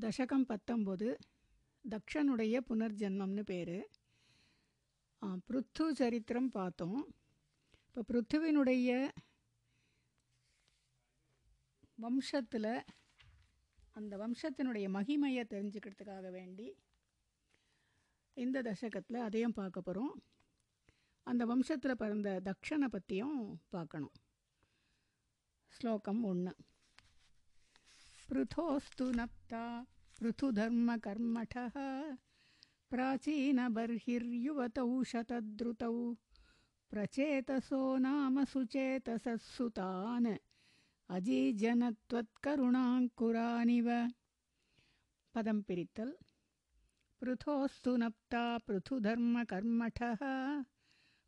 தசகம் பத்தொம்போது தக்ஷனுடைய புனர்ஜென்மம்னு பேர். பிருத்து சரித்திரம் பார்த்தோம். இப்போ பிருத்துவினுடைய வம்சத்தில் அந்த வம்சத்தினுடைய மகிமையை தெரிஞ்சுக்கிறதுக்காக வேண்டி இந்த தசகத்தில் அதையும் பார்க்க போகிறோம் அந்த வம்சத்தில் பிறந்த தக்ஷனை பற்றியும் பார்க்கணும். ஸ்லோகம் ஒன்று பிருத்தோஸ்து நப் नप्ता पृथुधर्मकर्मठः, प्राचीनबर्हिर्युवतौ शतद्रुतौ, प्रचेतसो नाम सुचेतसः सुतान् अजीजनत्वत्करुणाङ्कुरानिव। पदं पिरितल् पृथोस्तु नप्ता पृथुधर्मकर्मठः,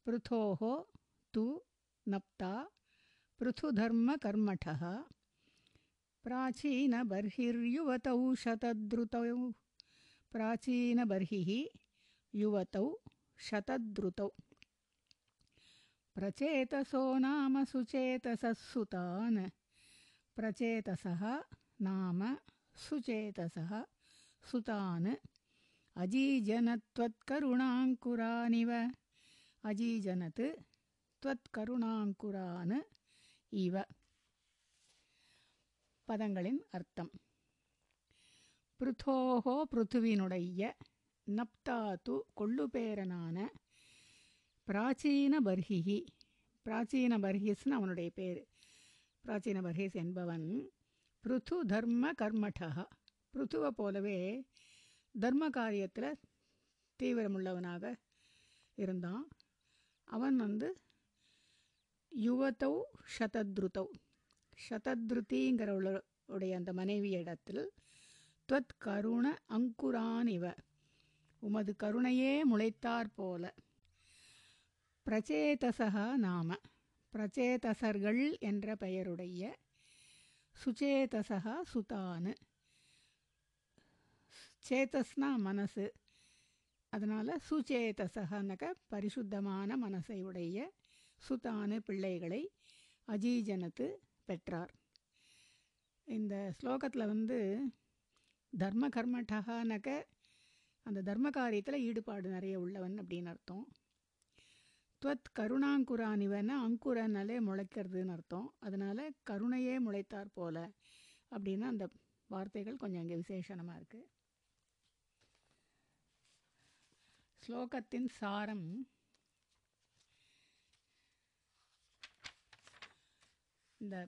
पृथोः तु नप्ता पृथुधर्मकर्मठः। प्राचीनबर्हिर्युवतौ शतद्रुतौ। प्राचीनबर्हिः युवतौ शतद्रुतौ। प्रचेतसो नाम सुचेतसः सुतान् प्रचेतसः नाम सुचेतसः सुतान्। अजीजनत्वत्करुणाङ्कुरानिव। अजीजनत् त्वत्करुणाङ्कुरान् इव। பதங்களின் அர்த்தம். பிருத்தோகோ பிருத்துவினுடைய நப்தாத்து கொள்ளுபேரனான பிராச்சீன பர்ஹிஹி பிராச்சீன பர்ஹிஸ்னு அவனுடைய பேர். பிராச்சீன பர்ஹிஸ் என்பவன் பிருத்து தர்ம கர்மட்டா பிருத்துவை போலவே தர்ம காரியத்தில் தீவிரமுள்ளவனாக இருந்தான். அவன் வந்து யுவத்தௌ சதத்ருதௌ. உடைய அந்த மனைவி இடத்தில் துவத் கருண அங்குரான் இவ உமது கருணையே முளைத்தார் போல. பிரச்சேதசகா நாம. பிரச்சேதசர்கள் என்ற பெயருடைய சுச்சேதசா சுதானு. சேத்தஸ்னா மனசு. அதனால் சுச்சேதசகனக பரிசுத்தமான மனசை உடைய சுதானு பிள்ளைகளை அஜீஜனத்து பெற்றார். இந்த ஸ்லோகத்தில் வந்து தர்ம கர்மட்டகானக்க அந்த தர்ம காரியத்தில் ஈடுபாடு நிறைய உள்ளவன் அப்படின்னு அர்த்தம். துவத் கருணாங்குரானிவன அங்குரனாலே முளைக்கிறதுன்னு அர்த்தம். அதனால் கருணையே முளைத்தார் போல அப்படின்னு அந்த வார்த்தைகள் கொஞ்சம் இங்கே விசேஷனமாக இருக்குது ஸ்லோகத்தின் சாரம் இந்த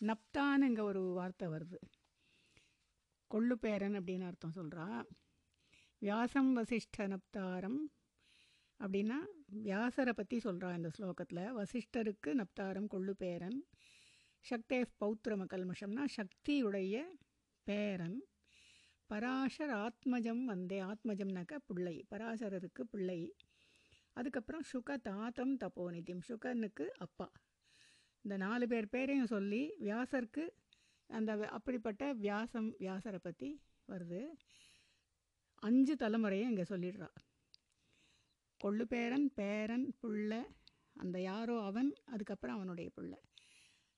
நப்தானுங்க ஒரு வார்த்தை வருது. கொள்ளு பேரன் அப்படின்னு அர்த்தம் சொல்கிறா வியாசம் வசிஷ்ட நப்தாரம் அப்படின்னா வியாசரை பற்றி சொல்கிறா இந்த ஸ்லோகத்தில். வசிஷ்டருக்கு நப்தாரம் கொள்ளு பேரன் சக்தே பௌத்திரம கல்மஷம்னா சக்தியுடைய பேரன். பராசர் ஆத்மஜம் வந்தே ஆத்மஜம்னாக்க பிள்ளை பராசரருக்கு பிள்ளை. அதுக்கப்புறம் சுக தாத்தம் தப்போநிதிம் சுகனுக்கு அப்பா. இந்த நாலு பேர் பேரையும் சொல்லி வியாசருக்கு அந்த அப்படிப்பட்ட வியாசம் வியாசரை பற்றி வருது. அஞ்சு தலைமுறையும் இங்கே சொல்லிடுறா. கொள்ளு பேரன் பேரன் புள்ள அந்த யாரோ அவன் அதுக்கப்புறம் அவனுடைய புள்ள.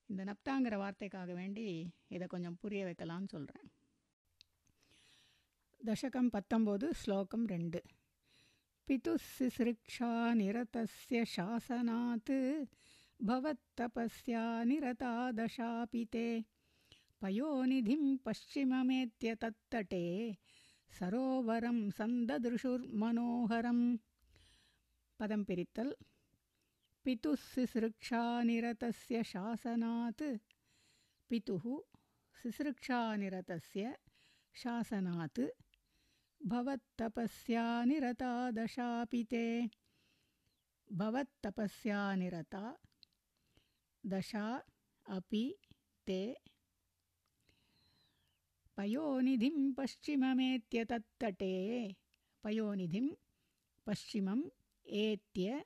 இந்த நப்தாங்கிற வார்த்தைக்காக வேண்டி இதை கொஞ்சம் புரிய வைக்கலான்னு சொல்கிறேன் தசகம் பத்தொம்போது ஸ்லோகம் ரெண்டு. பிதுசிசிருக்ஷா நிரதஸ்ய சாசனாத் भवत्तपस्या निरता दशापि ते। पयोनिधिं पश्चिममेत्य तत्तटे सरोवरं सन्ददृशुर्मनोहरं पदं पिरितल् पितुः सिसृक्षानिरतस्य शासनात्। पितुः सिसृक्षानिरतस्य शासनात्। भवत्तपस्या निरता दशापि ते। भवत्तपस्या निरता दशा अपि ते। पयोनिधिं पश्चिममेत्य तत् तटे पयोनिधिं पश्चिममेत्य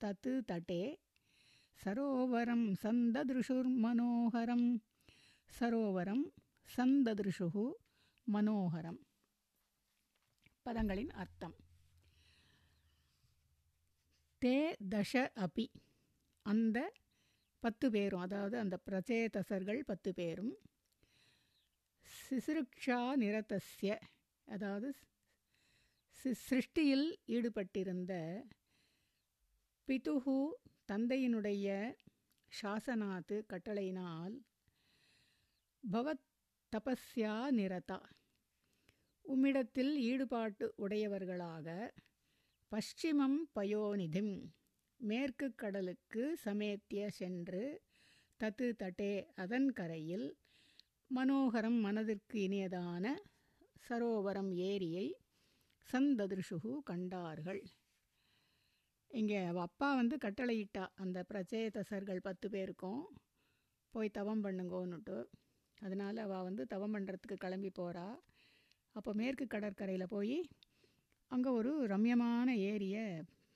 तत् तटे। सरोवरं सन्ददृशुर्मनोहरं सरोवरं सन्ददृशुः मनोहरं पदङ्गलिन् अर्थं ते दश अपि। अन्ध பத்து பேரும் அதாவது அந்த பிரச்சேதசர்கள் பத்து பேரும். சிசிருக்ஷா நிரதஸ்ய அதாவது சி- சிருஷ்டியில் ஈடுபட்டிருந்த பிதுகு தந்தையினுடைய சாசனாத்து கட்டளையினால் பவத் தபஸ்யா நிரதா. உம்மிடத்தில் ஈடுபாட்டு உடையவர்களாக பஷ்சிமம் பயோனிதிம் மேற்கு கடலுக்கு சமேத்திய சென்று தத்து தட்டே அதன் கரையில் மனோகரம் மனதிற்கு இனியதான சரோவரம் ஏரியை சந்ததிருஷுகு கண்டார்கள். இங்கே அவள் அப்பா வந்து கட்டளையிட்டா அந்த பிரச்சேதசர்கள் பத்து பேருக்கும் போய் தவம் பண்ணுங்கோன்னுட்டு. அதனால் அவள் வந்து தவம் பண்ணுறதுக்கு கிளம்பி போகிறா அப்போ மேற்கு கடற்கரையில் போய் அங்கே ஒரு ரம்யமான ஏரியை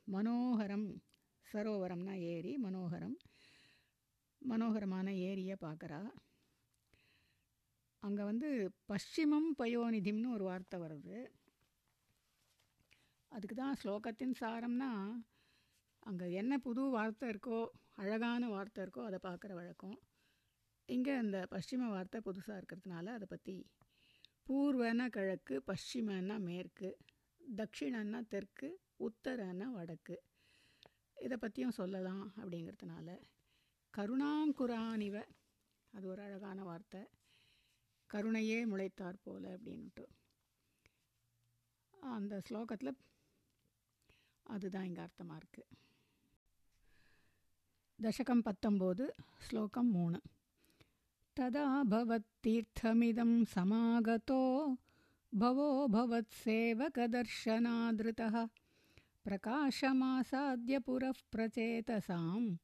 மனோகரம் சரோவரம்னா ஏரி மனோகரம். மனோகரமான ஏரியை பார்க்குறா. அங்கே வந்து பஷ்சிமம் பயோநிதிம்னு ஒரு வார்த்தை வருது. அதுக்கு தான் ஸ்லோகத்தின் சாரம்னா அங்கே என்ன புது வார்த்தை இருக்கோ அழகான வார்த்தை இருக்கோ அதை பார்க்குற வழக்கம். இங்கே அந்த பஷ்சிம வார்த்தை புதுசாக இருக்கிறதுனால அதை பற்றி பூர்வன்னா கிழக்கு பஷ்சிமன்னா மேற்கு தக்ஷிணன்னா தெற்கு உத்தரன்னா வடக்கு. இதை பற்றியும் சொல்லலாம் அப்படிங்கிறதுனால. கருணாங்குரானிவ அது ஒரு அழகான வார்த்தை. கருணையே முளைத்தார் போல அப்படின்ட்டு அந்த ஸ்லோகத்தில் அதுதான் இங்கே அர்த்தமாக இருக்குது தசகம் பத்தொம்போது ஸ்லோகம் மூணு. ததா தீர்த்தமிதம் சமாகதோ பவோபவத் சேவகதர்ஷனாதிருதா प्रकाशमासाद्य पुरः प्रचेतसाम्।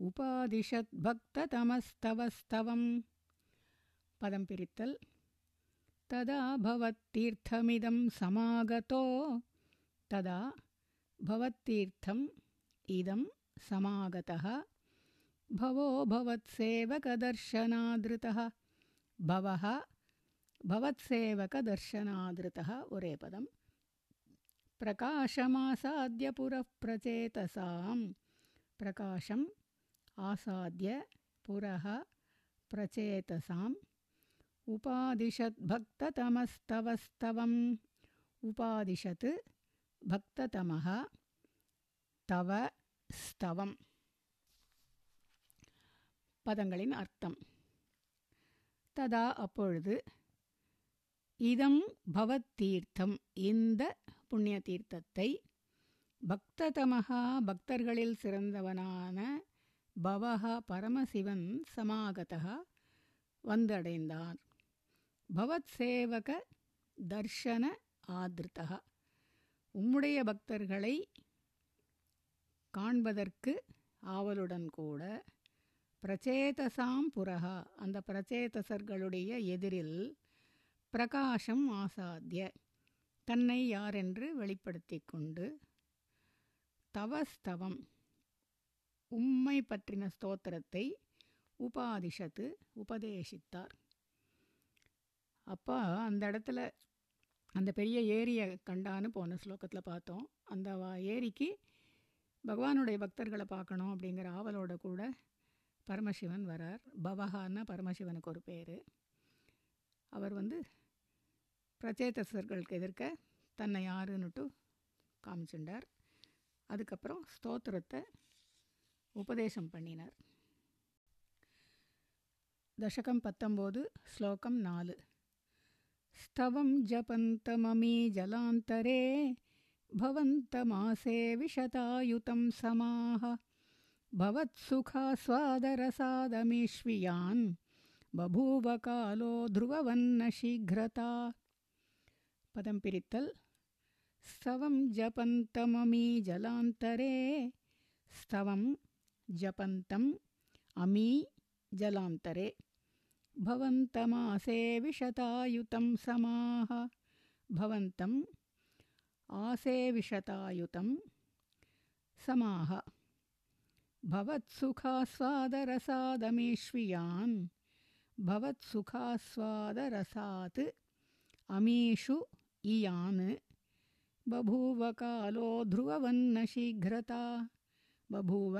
उपादिशद्भक्ततमस्तवस्तवम् पदं पिरित्तल्। तदा भवत्तीर्थमिदं समागतो। तदा भवत्तीर्थम् इदं समागतः। भवो भवत्सेवकदर्शनादृतः। भवः भवत्सेवकदर्शनादृतः। उरेपदम् प्रकाशमासाद्य पुरः प्रचेतसां प्रकाशम् आसाद्य पुरः प्रचेतसाम् उपादिशद्भक्ततमस्तवस्तवम् उपादिशत् भक्ततमः तव ஸ்தவம் பதங்களின் அர்த்தம் ததா அப்பொழுது இதம் பவத்தீர்த்தம் இந்த புண்ணிய தீர்த்தத்தை பக்ததமகா பக்தர்களில் சிறந்தவனான பவஹா பரமசிவன் சமாகதா வந்தடைந்தான் பவத் சேவக தர்ஷன ஆதிருத்தா உம்முடைய பக்தர்களை காண்பதற்கு ஆவலுடன் கூட பிரச்சேதசாம் புரகா அந்த பிரச்சேதசர்களுடைய எதிரில் பிரகாசம் ஆசாத்திய தன்னை யாரென்று வெளிப்படுத்தி கொண்டு தவஸ்தவம் உம்மை பற்றின ஸ்தோத்திரத்தை உபாதிஷத்து உபதேசித்தார். அப்பா அந்த இடத்துல அந்த பெரிய ஏரியை கண்டான்னு போன ஸ்லோகத்தில் பார்த்தோம். அந்த வா- ஏரிக்கு பகவானுடைய பக்தர்களை பார்க்கணும் அப்படிங்கிற ஆவலோட கூட பரமசிவன் வரார். பவஹான்னா பரமசிவனுக்கு ஒரு பேர். அவர் வந்து பிரச்சேதசர்களுக்கு எதிர்க்க தன்னை யாருன்னுட்டு காமிச்சுண்டார் அதுக்கப்புறம் ஸ்தோத்திரத்தை உபதேசம் பண்ணினார் தசகம் பத்தொம்போது ஸ்லோகம் நாலு स्तवं जपन्तममी जलान्तरे भवन्तमासे विशतायुतं समाः भवत्सुखास्वादरसादमीष्वियान् बभूव कालो ध्रुववन्न शीघ्रता पदं पिरित्तल् स्तवं जपन्तममी जलान्तरे स्तवं जपन्तम् अमी जलान्तरे भवन्तमासे विशतायुतं समाः भवन्तम् आसे विशतायुतं समाः भवत्सुखास्वादरसादमीष्वियान् भवत्सुखास्वादरसात् अमीषु इयान् बभूव कालो ध्रुववन्न शीघ्रता बभूव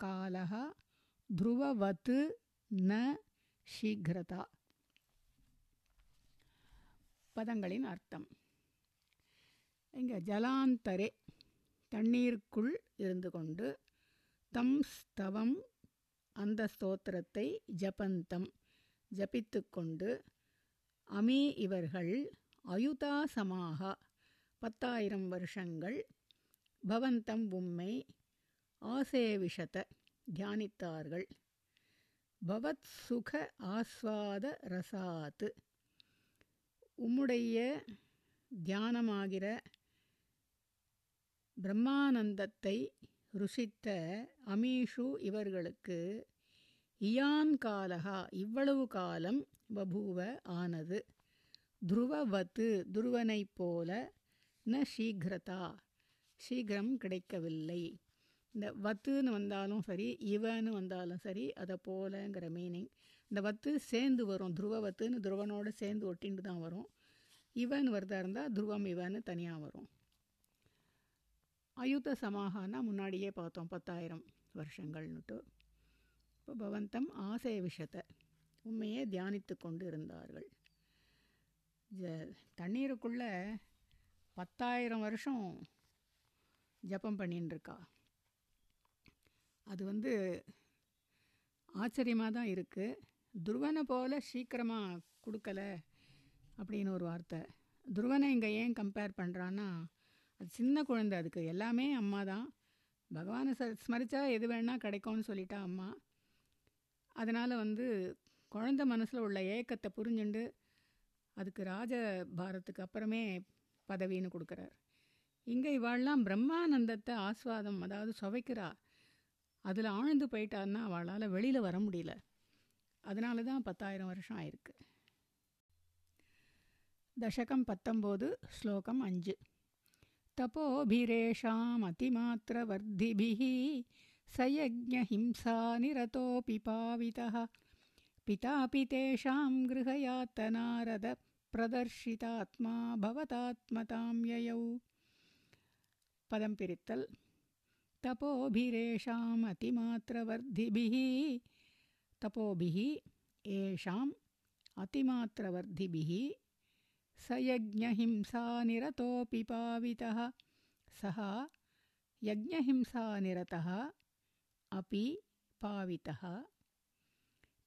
कालः ध्रुववत् न शीघ्रता பதங்களின் அர்த்தம் இங்கே ஜலாந்தரே தண்ணீருக்குள் இருந்து கொண்டு தம் ஸ்தவம் அந்த ஸ்தோத்திரத்தை ஜபந்தம் ஜபித்து கொண்டு அமி இவர்கள் அயுதாசமாக பத்தாயிரம் வருஷங்கள் பவந்தம் உம்மை ஆசேவிஷத தியானித்தார்கள். பவத் சுக ஆஸ்வாத ரசாத்து உம்முடைய தியானமாகிற பிரம்மானந்தத்தை ருசித்த அமீஷு இவர்களுக்கு இயான் காலகா இவ்வளவு காலம் பபூவ ஆனது. துருவவத்து துருவனைப் போல ந சீக்கிரதா சீக்கிரம் கிடைக்கவில்லை. இந்த வத்துன்னு வந்தாலும் சரி இவன்னு வந்தாலும் சரி அதை போலங்கிற மீனிங் இந்த வத்து சேர்ந்து வரும் துருவவத்துன்னு துருவனோடு சேர்ந்து ஒட்டின்னு தான் வரும். இவன் வருதா இருந்தால் துருவம் இவன்னு தனியாக வரும். அயுத சமாகானா முன்னாடியே பார்த்தோம் பத்தாயிரம் வருஷங்கள்னுட்டு. இப்போ பவந்தம் ஆசை விஷத்தை உண்மையே தியானித்து கொண்டு இருந்தார்கள். ஜ தண்ணீருக்குள்ளே பத்தாயிரம் வருஷம் ஜப்பம் பண்ணின்னு இருக்கா அது வந்து ஆச்சரியமாக தான் இருக்குது துருவனை போல் சீக்கிரமாக கொடுக்கல அப்படின்னு ஒரு வார்த்தை. துருவனை இங்கே ஏன் கம்பேர் பண்ணுறான்னா அது சின்ன குழந்தை அதுக்கு. எல்லாமே அம்மா தான். பகவானை ச ஸ்மரித்தா எது வேணால் கிடைக்கும்னு சொல்லிட்டா அம்மா. அதனால் வந்து குழந்த மனசில் உள்ள ஏக்கத்தை புரிஞ்சுண்டு அதுக்கு ராஜ பாரத்துக்கு அப்புறமே பதவின்னு கொடுக்குறார். இங்கே இவாள்லாம் பிரம்மானந்தத்தை ஆஸ்வாதம் அதாவது சுவைக்கிறா. அதில் ஆழ்ந்து போயிட்டாருன்னா அவளால் வெளியில் வர முடியல. அதனால தான் பத்தாயிரம் வருஷம் ஆயிருக்கு. தசகம் பத்தொம்போது ஸ்லோகம் அஞ்சு. தபோபிரேஷாம் அதிமாத்திரவர்திபிஹி சயஜ்ஞஹிம்சா நிரதோபி பாவிதா. पितापि तेषां गृहयातनारद प्रदर्शितात्मा भवतात्मतां ययौ। पदं पिरित्तल्। तपोभिरेषाम् अतिमात्रवर्धिभिः तपोभिः येषाम् अतिमात्रवर्धिभिः स यज्ञहिंसानिरतोऽपि पावितः। सः यज्ञहिंसानिरतः अपि पावितः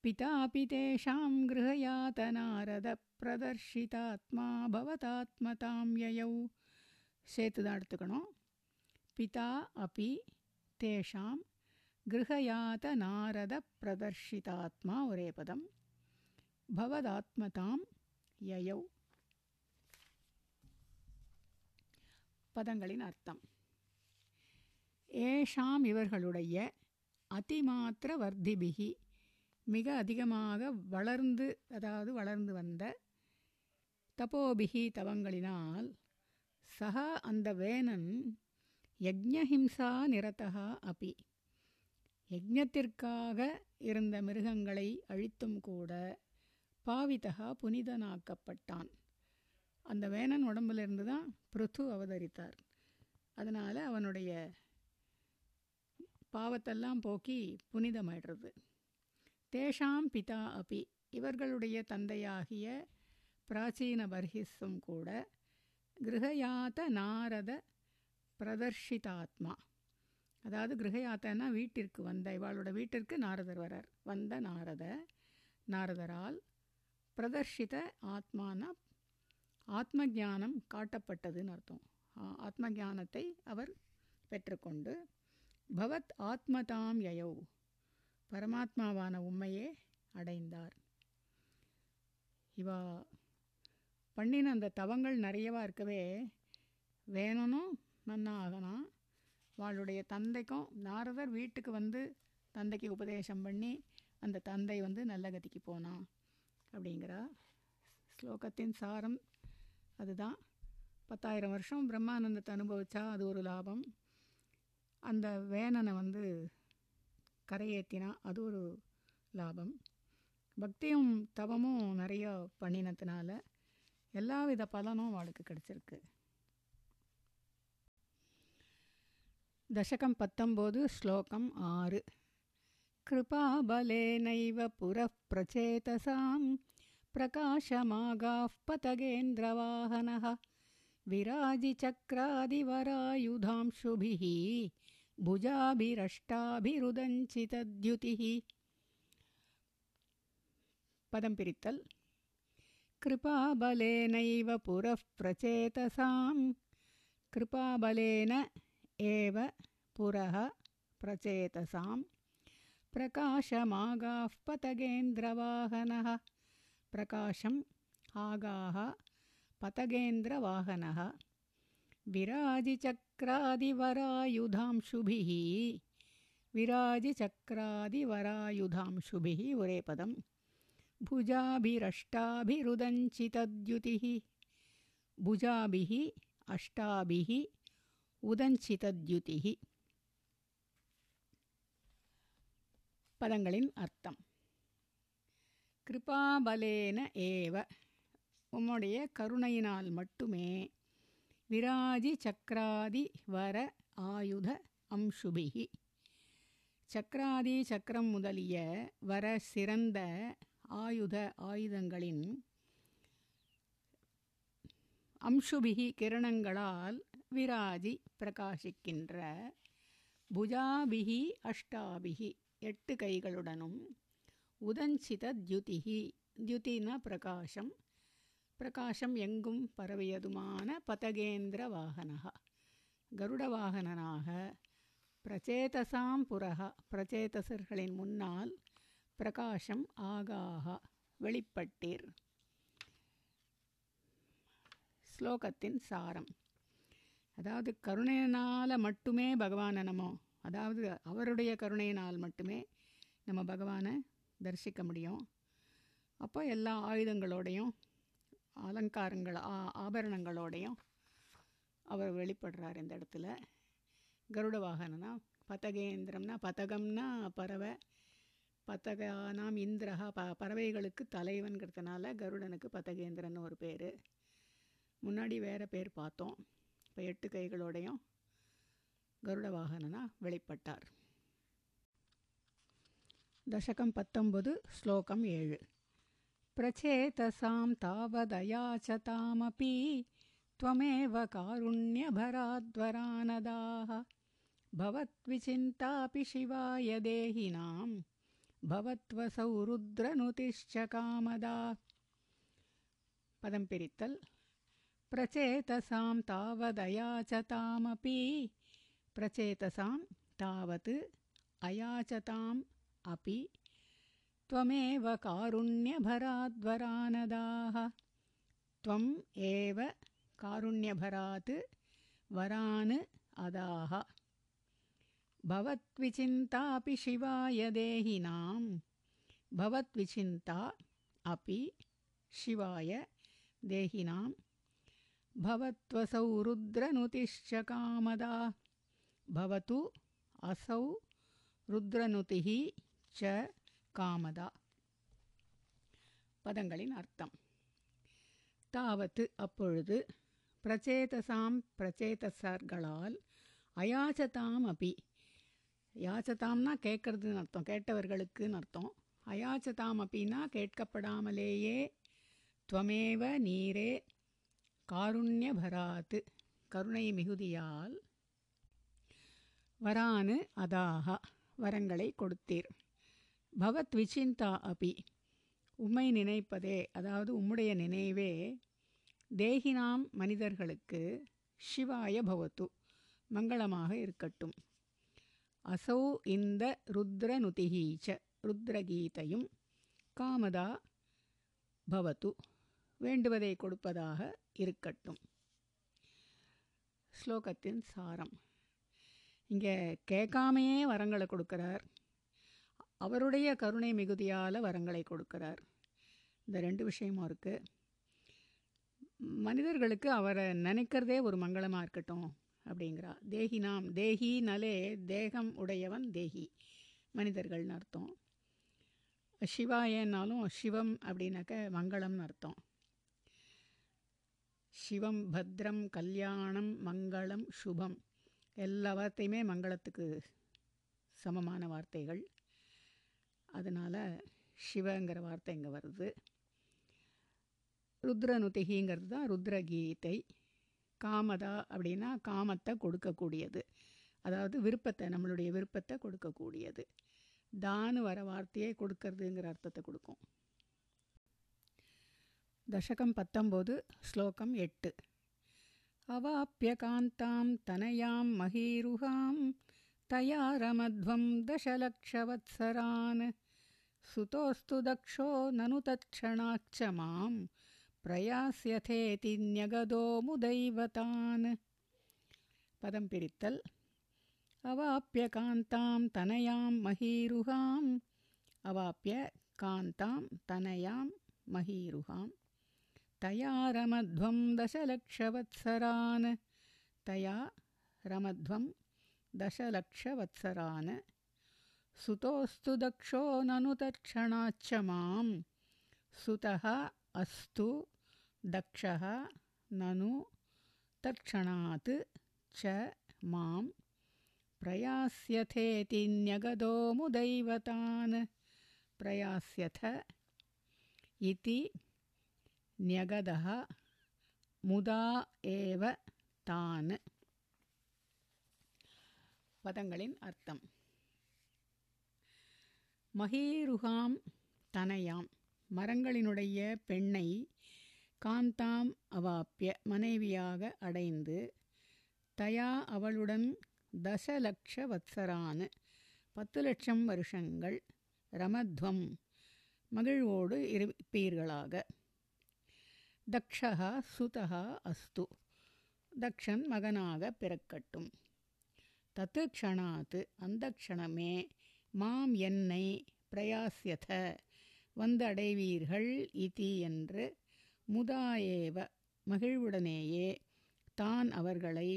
पितापि तेषां गृहयातनारदप्रदर्शितात्मा भवतात्मतां ययौ சேர்த்துதான் எடுத்துக்கணும் பிதா அப்பி தேஷாம் கிருஹயாத நாரத பிரதர்ஷிதாத்மா ஒரே பதம் பவதாத்மதாம் யயௌ பதங்களின் அர்த்தம் ஏஷாம் இவர்களுடைய அதிமாத்திர வர்த்திபிகி மிக அதிகமாக வளர்ந்து அதாவது வளர்ந்து வந்த தபோபிகி தவங்களினால் சக அந்த வேனன் யஜ்ஞஹிம்சா நிரதா அப்பி யஜ்ஞத்திற்காக இருந்த மிருகங்களை அழித்தும் கூட பாவிதகா புனிதனாக்கப்பட்டான். அந்த வேனன் உடம்பிலிருந்து தான் பிருத்து அவதரித்தார். அதனால் அவனுடைய பாவத்தெல்லாம் போக்கி புனிதமாயிடுறது. தேஷாம் பிதா அபி. இவர்களுடைய தந்தையாகிய பிராச்சீன பர்ஹிஸும் கூட கிரகயாத்த நாரத பிரதர்ஷிதாத்மா. அதாவது கிரகயாத்தனா வீட்டிற்கு வந்த இவாளோட வீட்டிற்கு நாரதர் வரார். வந்த நாரத நாரதரால் பிரதர்ஷித ஆத்மானா ஆத்ம ஞானம் காட்டப்பட்டதுன்னு அர்த்தம். ஆத்ம ஜானத்தை அவர் பெற்றுக்கொண்டு பவத் ஆத்மதாம் யயௌ. பரமாத்மாவான உண்மையே அடைந்தார். இவா பண்ணின அந்த தவங்கள் நிறையவா இருக்கவே வேணும்னும் நன்னா ஆகணும் வாளுடைய தந்தைக்கும் நாரதர் வீட்டுக்கு வந்து தந்தைக்கு உபதேசம் பண்ணி அந்த தந்தை வந்து நல்ல கதிக்கு போனான் அப்படிங்கிறா. ஸ்லோகத்தின் சாரம் அதுதான். பத்தாயிரம் வருஷம் பிரம்மானந்தத்தை அனுபவித்தா அது ஒரு லாபம். அந்த வேணனை வந்து கரையேற்றினா அது ஒரு லாபம் பக்தியும் தவமும் நிறைய பண்ணினதுனால எல்லா வித பலனும் அவளுக்கு கிடச்சிருக்கு दशकं पत्तम्बोधु श्लोकम् आरु कृपाबलेनैव पुरः प्रचेतसां प्रकाशमागाः पतगेन्द्रवाहनः विराजिचक्रादिवरायुधांशुभिः भुजाभिरष्टाभिरुदञ्चितद्युतिः। पदं पिरित्तल् कृपाबलेनैव पुरः प्रचेतसां कृपाबलेन एव पुरः प्रचेतसां प्रकाशमागाः पतगेन्द्रवाहनः। प्रकाशम् आगाः पतगेन्द्रवाहनः विराजिचक्रादिवरायुधांशुभिः विराजिचक्रादिवरायुधांशुभिः ஒரே பதம் भुजाभिरष्टाभिरुदञ्चितद्युतिः भुजाभिः अष्टाभिः உதஞ்சிதத்யுதிः பதங்களின் அர்த்தம் கிருபாபலேன ஏவ உம்முடைய கருணையினால் மட்டுமே விராஜி சக்கராதி வர ஆயுத அம்சுபிகி. சக்கராதி சக்கரம் முதலிய வர சிறந்த ஆயுத ஆயுதங்களின் அம்சுபிகி கிரணங்களால் விராஜி பிரகாசிக்கின்ற புஜாபிகி அஷ்டாபிகி எட்டு கைகளுடனும் உதஞ்சித தியுதிகி தியுதினா பிரகாசம் பிரகாசம் எங்கும் பரவியதுமான பதகேந்திர வாகனகா கருட வாகனனாக பிரச்சேதசாம் புறக பிரச்சேதசர்களின் முன்னால் பிரகாஷம் ஆகாக வெளிப்பட்டீர். ஸ்லோகத்தின் சாரம். அதாவது கருணையினால் மட்டுமே பகவானை நம்ம அதாவது அவருடைய கருணையினால் மட்டுமே நம்ம பகவானை தரிசிக்க முடியும். அப்போ எல்லா ஆயுதங்களோடையும் அலங்காரங்கள் ஆ ஆபரணங்களோடையும் அவர் வெளிப்படுறார் இந்த இடத்துல. கருட வாகனம்னா பதகேந்திரம்னா பதகம்னா பறவை பதகானாம் இந்திரஹா ப பறவைகளுக்கு தலைவன்கிறதுனால கருடனுக்கு பதகேந்திரன் ஒரு பேர். முன்னாடி வேறு பேர் பார்த்தோம். இப்போ எட்டு கைகளோடையும் கருட வாகனனா வெளிப்பட்டார். தசகம் பத்தொம்பது ஸ்லோகம் ஏழு. प्रचेतसां तावदयाचतामपि त्वमेव कारुण्यभराद्वरानदाः। भवद्विचिन्तापि शिवाय देहिनां भवत्वसौ भवत्त्वसौ रुद्रनुतिश्चकामदा पदंपिरित्तल् प्रचेतसां तावदयाचतामपि प्रचेतसां तावत् अयाचताम् अपि त्वमेव कारुण्यभराद्वरानदाः। त्वम् एव कारुण्यभरात् वरान् अदाः। भवत्विचिन्तापि शिवाय देहिनां भवत्विचिन्ता अपि शिवाय देहिनां। भवत्वसौ रुद्रनुतिश्च कामदा भवतु असौ रुद्रनुतिः च காமதா. பதங்களின் அர்த்தம். தாவது அப்பொழுது பிரச்சேதசாம் பிரச்சேதசர்களால் அயாச்சதாம் அபி யாச்சதாம்னா கேட்கறதுன்னு அர்த்தம் கேட்டவர்களுக்குன்னு அர்த்தம். அயாச்சதாம் அப்பின்னா கேட்கப்படாமலேயே துவமேவ நீரே காருண்ய பராத்து கருணை மிகுதியால் வரானு அதாக வரங்களை கொடுத்தீர். பவத் விசிந்தா அபி உம்மை நினைப்பதே அதாவது உம்முடைய நினைவே தேகினாம் மனிதர்களுக்கு சிவாய பவத்து மங்களமாக இருக்கட்டும். அசௌ இந்த ருத்ரநுதிகீச்ச ருத்ரகீதையும் காமதா பவத்து வேண்டுவதை கொடுப்பதாக இருக்கட்டும். ஸ்லோகத்தின் சாரம். இங்கே கேட்காமையே வரங்களை கொடுக்கிறார். அவருடைய கருணை மிகுதியால் வரங்களை கொடுக்கிறார். இந்த ரெண்டு விஷயமும் இருக்குது மனிதர்களுக்கு அவரை நினைக்கிறதே ஒரு மங்களமாக இருக்கட்டும் அப்படிங்கிறா. தேகினாம் தேகினாலே தேகம் உடையவன் தேகி மனிதர்கள்னு அர்த்தம். சிவாயன்னாலும் சிவம் அப்படின்னாக்க மங்களம்னு அர்த்தம். சிவம் பத்ரம் கல்யாணம் மங்களம் சுபம் எல்லா வார்த்தையுமே மங்களத்துக்கு சமமான வார்த்தைகள். அதனால் சிவங்கிற வார்த்தை இங்கே வருது. ருத்ரனுதிகிங்கிறது தான் ருத்ரகீதை. காமதா அப்படின்னா காமத்தை கொடுக்கக்கூடியது. அதாவது விருப்பத்தை நம்மளுடைய விருப்பத்தை கொடுக்கக்கூடியது. தானு வர வார்த்தையை கொடுக்கறதுங்கிற அர்த்தத்தை கொடுக்கும். தசகம் பத்தொம்போது ஸ்லோகம் எட்டு. அவாப்பியகாந்தாம் தனயாம் மகீருகாம் தயா ரமத்வம் தசலக்ஷவத்சரான். सुतोऽस्तु दक्षो ननु तत्क्षणाच्च मां प्रयास्यथेति न्यगदो मुदैवतान्। पदंपित्तल् अवाप्य कान्तां तनयां महीरुहाम्। अवाप्य कान्तां तनयां महीरुहां तया रमध्वं दशलक्षवत्सरान्। तया रमध्वं दशलक्षवत्सरान्। सुतोऽस्तु दक्षो ननु तत्क्षणाच्च माम्। सुतः अस्तु दक्षः ननु तत्क्षणात् च मां प्रयास्यथेति न्यगदो मुदैवतान्। प्रयास्यथ इति न्यगदः मुदा एव तान्। पदङ्गलिन् अर्थम् மகேருகாம் தனயாம். மரங்களினுடைய பெண்ணை காந்தாம் அவாப்பிய மனைவியாக அடைந்து தயா அவளுடன் தசலக்ஷ வத்சரான் பத்து லட்சம் வருஷங்கள் ரமத்வம் மகிழ்வோடு இருப்பீர்களாக. தக்ஷகா சுதா அஸ்து. தக்ஷன் மகனாக பிறக்கட்டும். தத்து க்ஷணாத்து அந்த க்ஷணமே மாம் என்னை பிரயாசியத வந்து அடைவீர்கள் இதி என்று முதாயேவ மகிழ்வுடனேயே தான் அவர்களை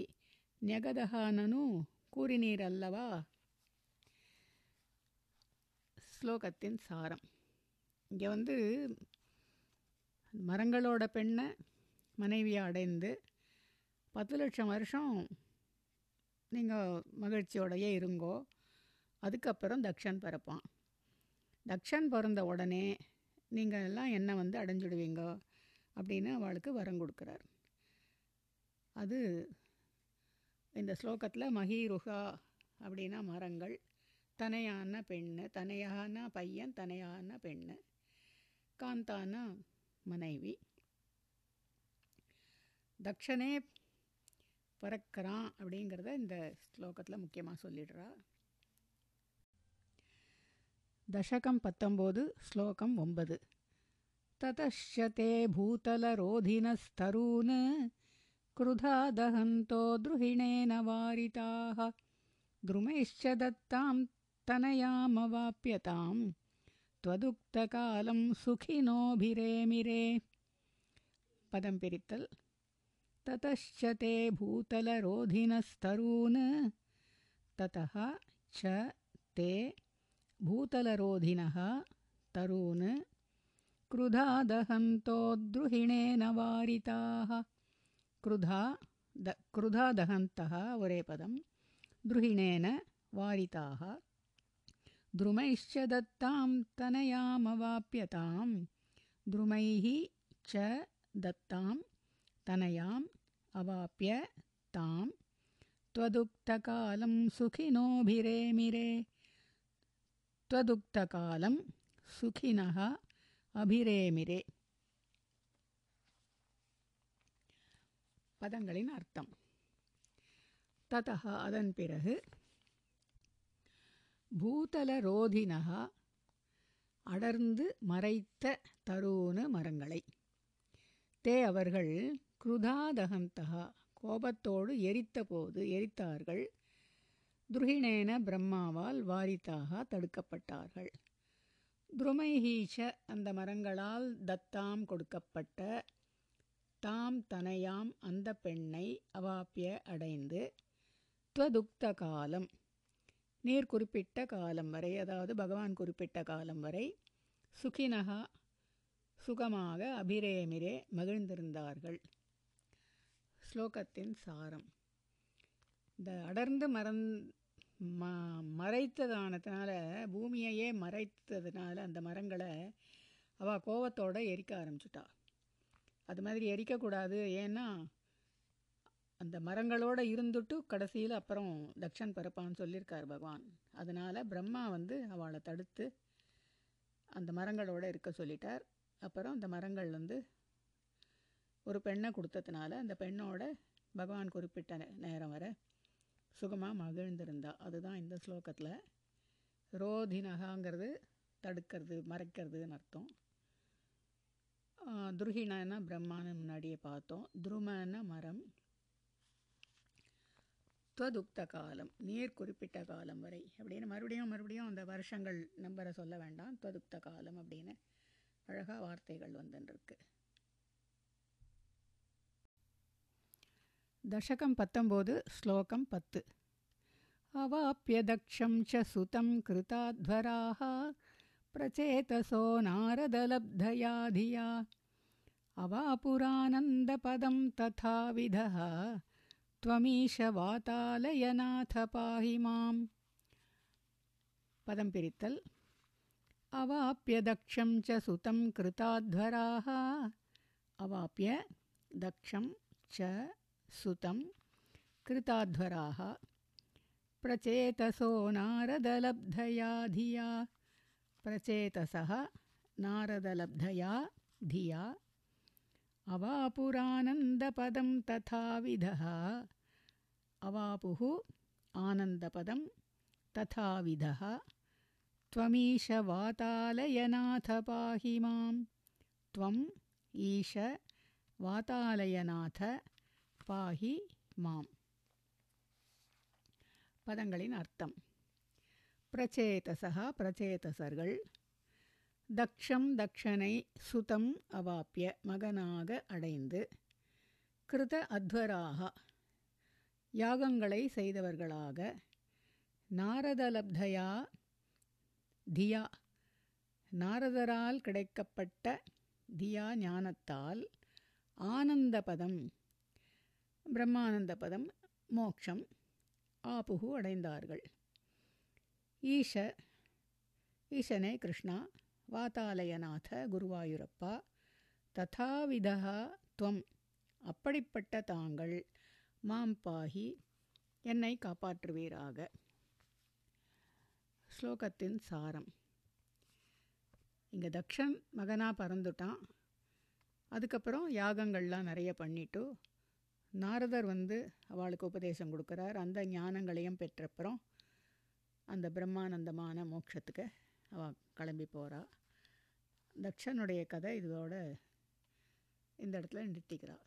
நெகதகானனு கூறினீர் அல்லவா ஸ்லோகத்தின் சாரம். இங்கே வந்து மரங்களோட பெண்ணை மனைவியை அடைந்து பத்து லட்சம் வருஷம் நீங்கள் மகிழ்ச்சியோடையே இருங்கோ அதுக்கப்புறம் தக்ஷன் பிறப்பான். தக்ஷன் பிறந்த உடனே நீங்கள் எல்லாம் என்ன வந்து அடைஞ்சிடுவீங்க அப்படின்னு அவளுக்கு வரம் கொடுக்குறார். அது இந்த ஸ்லோகத்தில் மகீருகா அப்படின்னா மரங்கள் தனையான பெண்ணு தனையான பையன் தனையான பெண்ணு காந்தானா மனைவி. தக்ஷனே பிறக்கிறான் அப்படிங்கிறத இந்த ஸ்லோகத்தில் முக்கியமாக சொல்லிடுறா. दशकं पत्तम्बोद् श्लोकम् ओम्बद् ततश्च ते भूतलरोधिनस्तरून् क्रुधा दहन्तो द्रुहिणेन वारिताः। द्रुमैश्च दत्तां तनयामवाप्यतां त्वदुक्तकालं सुखिनोभिरेमिरे। पदं पिरित्तल्। ततश्च ते भूतलरोधिनस्तरून् ततः च ते भूतलरोधिनः तरून् क्रुधा दहन्तो द्रुहिणेन वारिताः। क्रुधा द क्रुधा दहन्तः वरे पदं। द्रुहिणेन वारिताः। द्रुमैश्च दत्तां तनयामवाप्यतां द्रुमैः च दत्तां तनयाम् अवाप्य तां त्वदुक्तकालं सुखिनोभिरेमिरे त्वदुक्तकालं सुखिनः அபிரேமிரே பதங்களின் அர்த்தம் ததா அதன் பிறகு பூதலரோதினகா அடர்ந்து மறைத்த தருணு மரங்களை தே அவர்கள் குருதாதகந்தகா கோபத்தோடு எரித்தபோது எரித்தார்கள் துருகிணேன பிரம்மாவால் வாரித்தாக தடுக்கப்பட்டார்கள். துருமைஹீச்ச அந்த மரங்களால் தத்தாம் கொடுக்கப்பட்ட தாம் தனையாம் அந்த பெண்ணை அவாப்பிய அடைந்து துவதுக்த காலம் நீர் குறிப்பிட்ட காலம் வரை அதாவது பகவான் குறிப்பிட்ட காலம் வரை சுகினகா சுகமாக அபிரேமிரே மகிழ்ந்திருந்தார்கள். ஸ்லோகத்தின் சாரம். இந்த அடர்ந்து மறந் ம மறைத்ததானதுனால பூமியையே மறைத்ததுனால அந்த மரங்களை அவள் கோவத்தோடு எரிக்க ஆரம்பிச்சிட்டா. அது மாதிரி எரிக்கக்கூடாது. ஏன்னா அந்த மரங்களோடு இருந்துட்டு கடைசியில் அப்புறம் தக்ஷன் பிறப்பான்னு சொல்லியிருக்கார் பகவான். அதனால் பிரம்மா வந்து அவளை தடுத்து அந்த மரங்களோட இருக்க சொல்லிட்டார். அப்புறம் அந்த மரங்கள் வந்து ஒரு பெண்ணை கொடுத்ததுனால அந்த பெண்ணோட பகவான் குறிப்பிட்ட நே- நேரம் வரை சுகமாக மகிழ்ந்திருந்தா. அதுதான் இந்த ஸ்லோகத்தில் ரோதினகாங்கிறது தடுக்கிறது மறைக்கிறதுன்னு அர்த்தம். துருகிணன்னா பிரம்மான்னு முன்னாடியே பார்த்தோம். துருமன்னா மரம். துவதுக்த காலம் நீர் குறிப்பிட்ட காலம் வரை. அப்படின்னு மறுபடியும் மறுபடியும் அந்த வருஷங்கள் நம்பரை சொல்ல வேண்டாம். துவதுக்த காலம் அப்படின்னு அழகாக வார்த்தைகள் வந்துருக்கு दशकं पत्तम्बोद् श्लोकं पत् अवाप्यदक्षं च सुतं कृताध्वराः प्रचेतसो नारदलब्धया धिया अवापुरानन्दपदं तथाविधः त्वमीश वातालयनाथ पाहि मां पदं पिरित्तल् अवाप्यदक्षं च सुतं कृताध्वराः अवाप्य दक्षं च सुतं कृताध्वराः। प्रचेतसो नारदलब्धया धिया। प्रचेतसः नारदलब्धया धिया। अवापुरानन्दपदं तथाविधः। अवापुः आनन्दपदं तथाविधः। त्वमीश वातालयनाथ पाहि मां त्वम् ईश वातालयनाथ பாஹி மாம். பதங்களின் அர்த்தம். பிரச்சேதசா பிரச்சேதசர்கள். தக்ஷம் தக்ஷனை சுதம் அவாப்பிய மகனாக அடைந்து. கிருத அத்வராக. யாகங்களை செய்தவர்களாக. நாரதலப்தயா தியா. நாரதரால் கிடைக்கப்பட்ட தியா ஞானத்தால் ஆனந்தபதம். பிரம்மானந்த பதம் மோக்ஷம் ஆப்புகு அடைந்தார்கள். ஈஷ ஈசனே கிருஷ்ணா வாதாலயநாத குருவாயூரப்பா ததாவிதா துவம் அப்படிப்பட்ட தாங்கள் மாம் பாகி என்னை காப்பாற்றுவீராக. ஸ்லோகத்தின் சாரம். இங்கே தக்ஷன் மகனாக பறந்துட்டான். அதுக்கப்புறம் யாகங்கள்லாம் நிறைய பண்ணிவிட்டு நாரதர் வந்து அவளுக்கு உபதேசம் கொடுக்குறார். அந்த ஞானங்களையும் பெற்றப்புறம் அந்த பிரம்மானந்தமான மோட்சத்துக்கு அவள் கிளம்பி போகிறா தக்ஷனுடைய கதை இதோட இந்த இடத்துல நிறுத்திக்கிறாள்